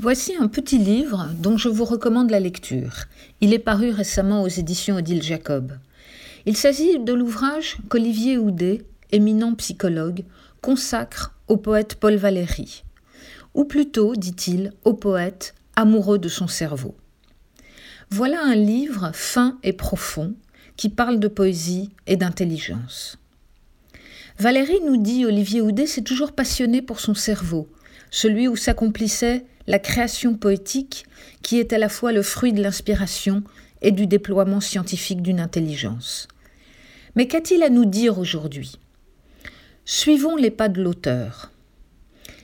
Voici un petit livre dont je vous recommande la lecture. Il est paru récemment aux éditions Odile Jacob. Il s'agit de l'ouvrage qu'Olivier Houdet, éminent psychologue, consacre au poète Paul Valéry. Ou plutôt, dit-il, au poète amoureux de son cerveau. Voilà un livre fin et profond qui parle de poésie et d'intelligence. Valérie nous dit Olivier Houdet s'est toujours passionné pour son cerveau, celui où s'accomplissait la création poétique qui est à la fois le fruit de l'inspiration et du déploiement scientifique d'une intelligence. Mais qu'a-t-il à nous dire aujourd'hui? Suivons les pas de l'auteur.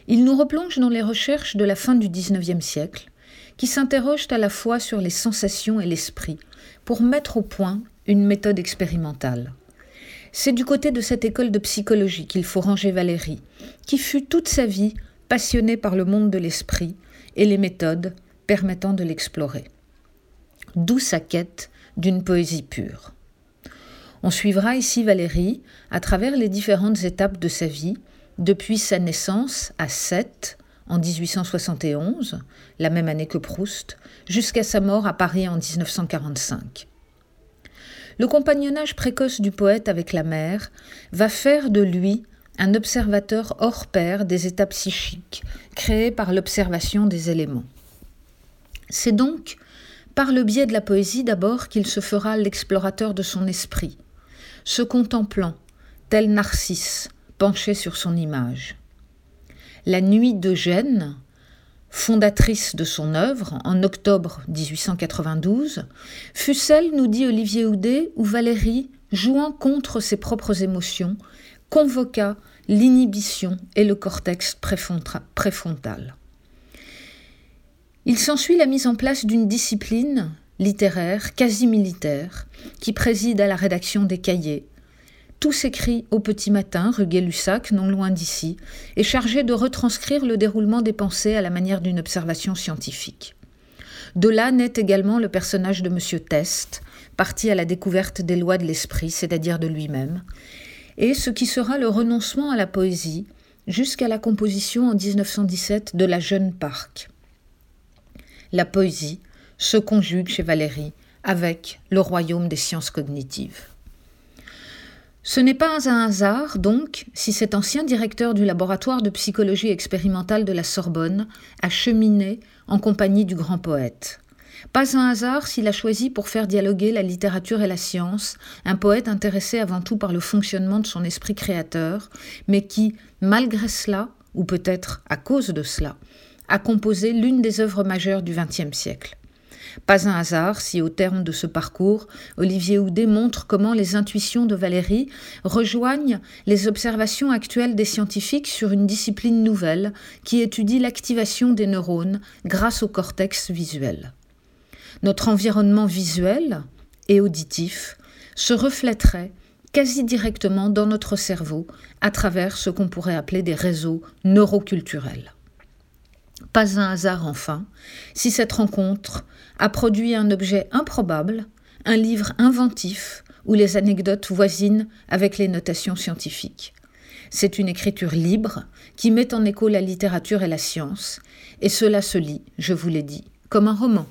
Il nous replonge dans les recherches de la fin du XIXe siècle, qui s'interrogent à la fois sur les sensations et l'esprit, pour mettre au point une méthode expérimentale. C'est du côté de cette école de psychologie qu'il faut ranger Valérie, qui fut toute sa vie passionnée par le monde de l'esprit et les méthodes permettant de l'explorer. D'où sa quête d'une poésie pure. On suivra ici Valérie à travers les différentes étapes de sa vie, depuis sa naissance à Sète en 1871, la même année que Proust, jusqu'à sa mort à Paris en 1945. Le compagnonnage précoce du poète avec la mer va faire de lui un observateur hors pair des états psychiques créés par l'observation des éléments. C'est donc par le biais de la poésie d'abord qu'il se fera l'explorateur de son esprit, se contemplant, tel Narcisse, penché sur son image. La nuit d'Eugène, fondatrice de son œuvre en octobre 1892, fut celle, nous dit Olivier Houdet, où Valérie, jouant contre ses propres émotions, convoqua l'inhibition et le cortex préfrontal. Il s'ensuit la mise en place d'une discipline littéraire, quasi militaire, qui préside à la rédaction des cahiers. Tout s'écrit au petit matin, rue Gay-Lussac, non loin d'ici, et chargé de retranscrire le déroulement des pensées à la manière d'une observation scientifique. De là naît également le personnage de M. Test, parti à la découverte des lois de l'esprit, c'est-à-dire de lui-même, et ce qui sera le renoncement à la poésie jusqu'à la composition en 1917 de La Jeune Parc. La poésie se conjugue chez Valérie avec le royaume des sciences cognitives. Ce n'est pas un hasard, donc, si cet ancien directeur du laboratoire de psychologie expérimentale de la Sorbonne a cheminé en compagnie du grand poète. Pas un hasard s'il a choisi pour faire dialoguer la littérature et la science un poète intéressé avant tout par le fonctionnement de son esprit créateur, mais qui, malgré cela, ou peut-être à cause de cela, a composé l'une des œuvres majeures du XXe siècle. Pas un hasard si, au terme de ce parcours, Olivier Houdet montre comment les intuitions de Valérie rejoignent les observations actuelles des scientifiques sur une discipline nouvelle qui étudie l'activation des neurones grâce au cortex visuel notre environnement visuel et auditif se reflèterait quasi directement dans notre cerveau à travers ce qu'on pourrait appeler des réseaux neuroculturels. Pas un hasard enfin, si cette rencontre a produit un objet improbable, un livre inventif où les anecdotes voisinent avec les notations scientifiques. C'est une écriture libre qui met en écho la littérature et la science, et cela se lit, je vous l'ai dit, comme un roman.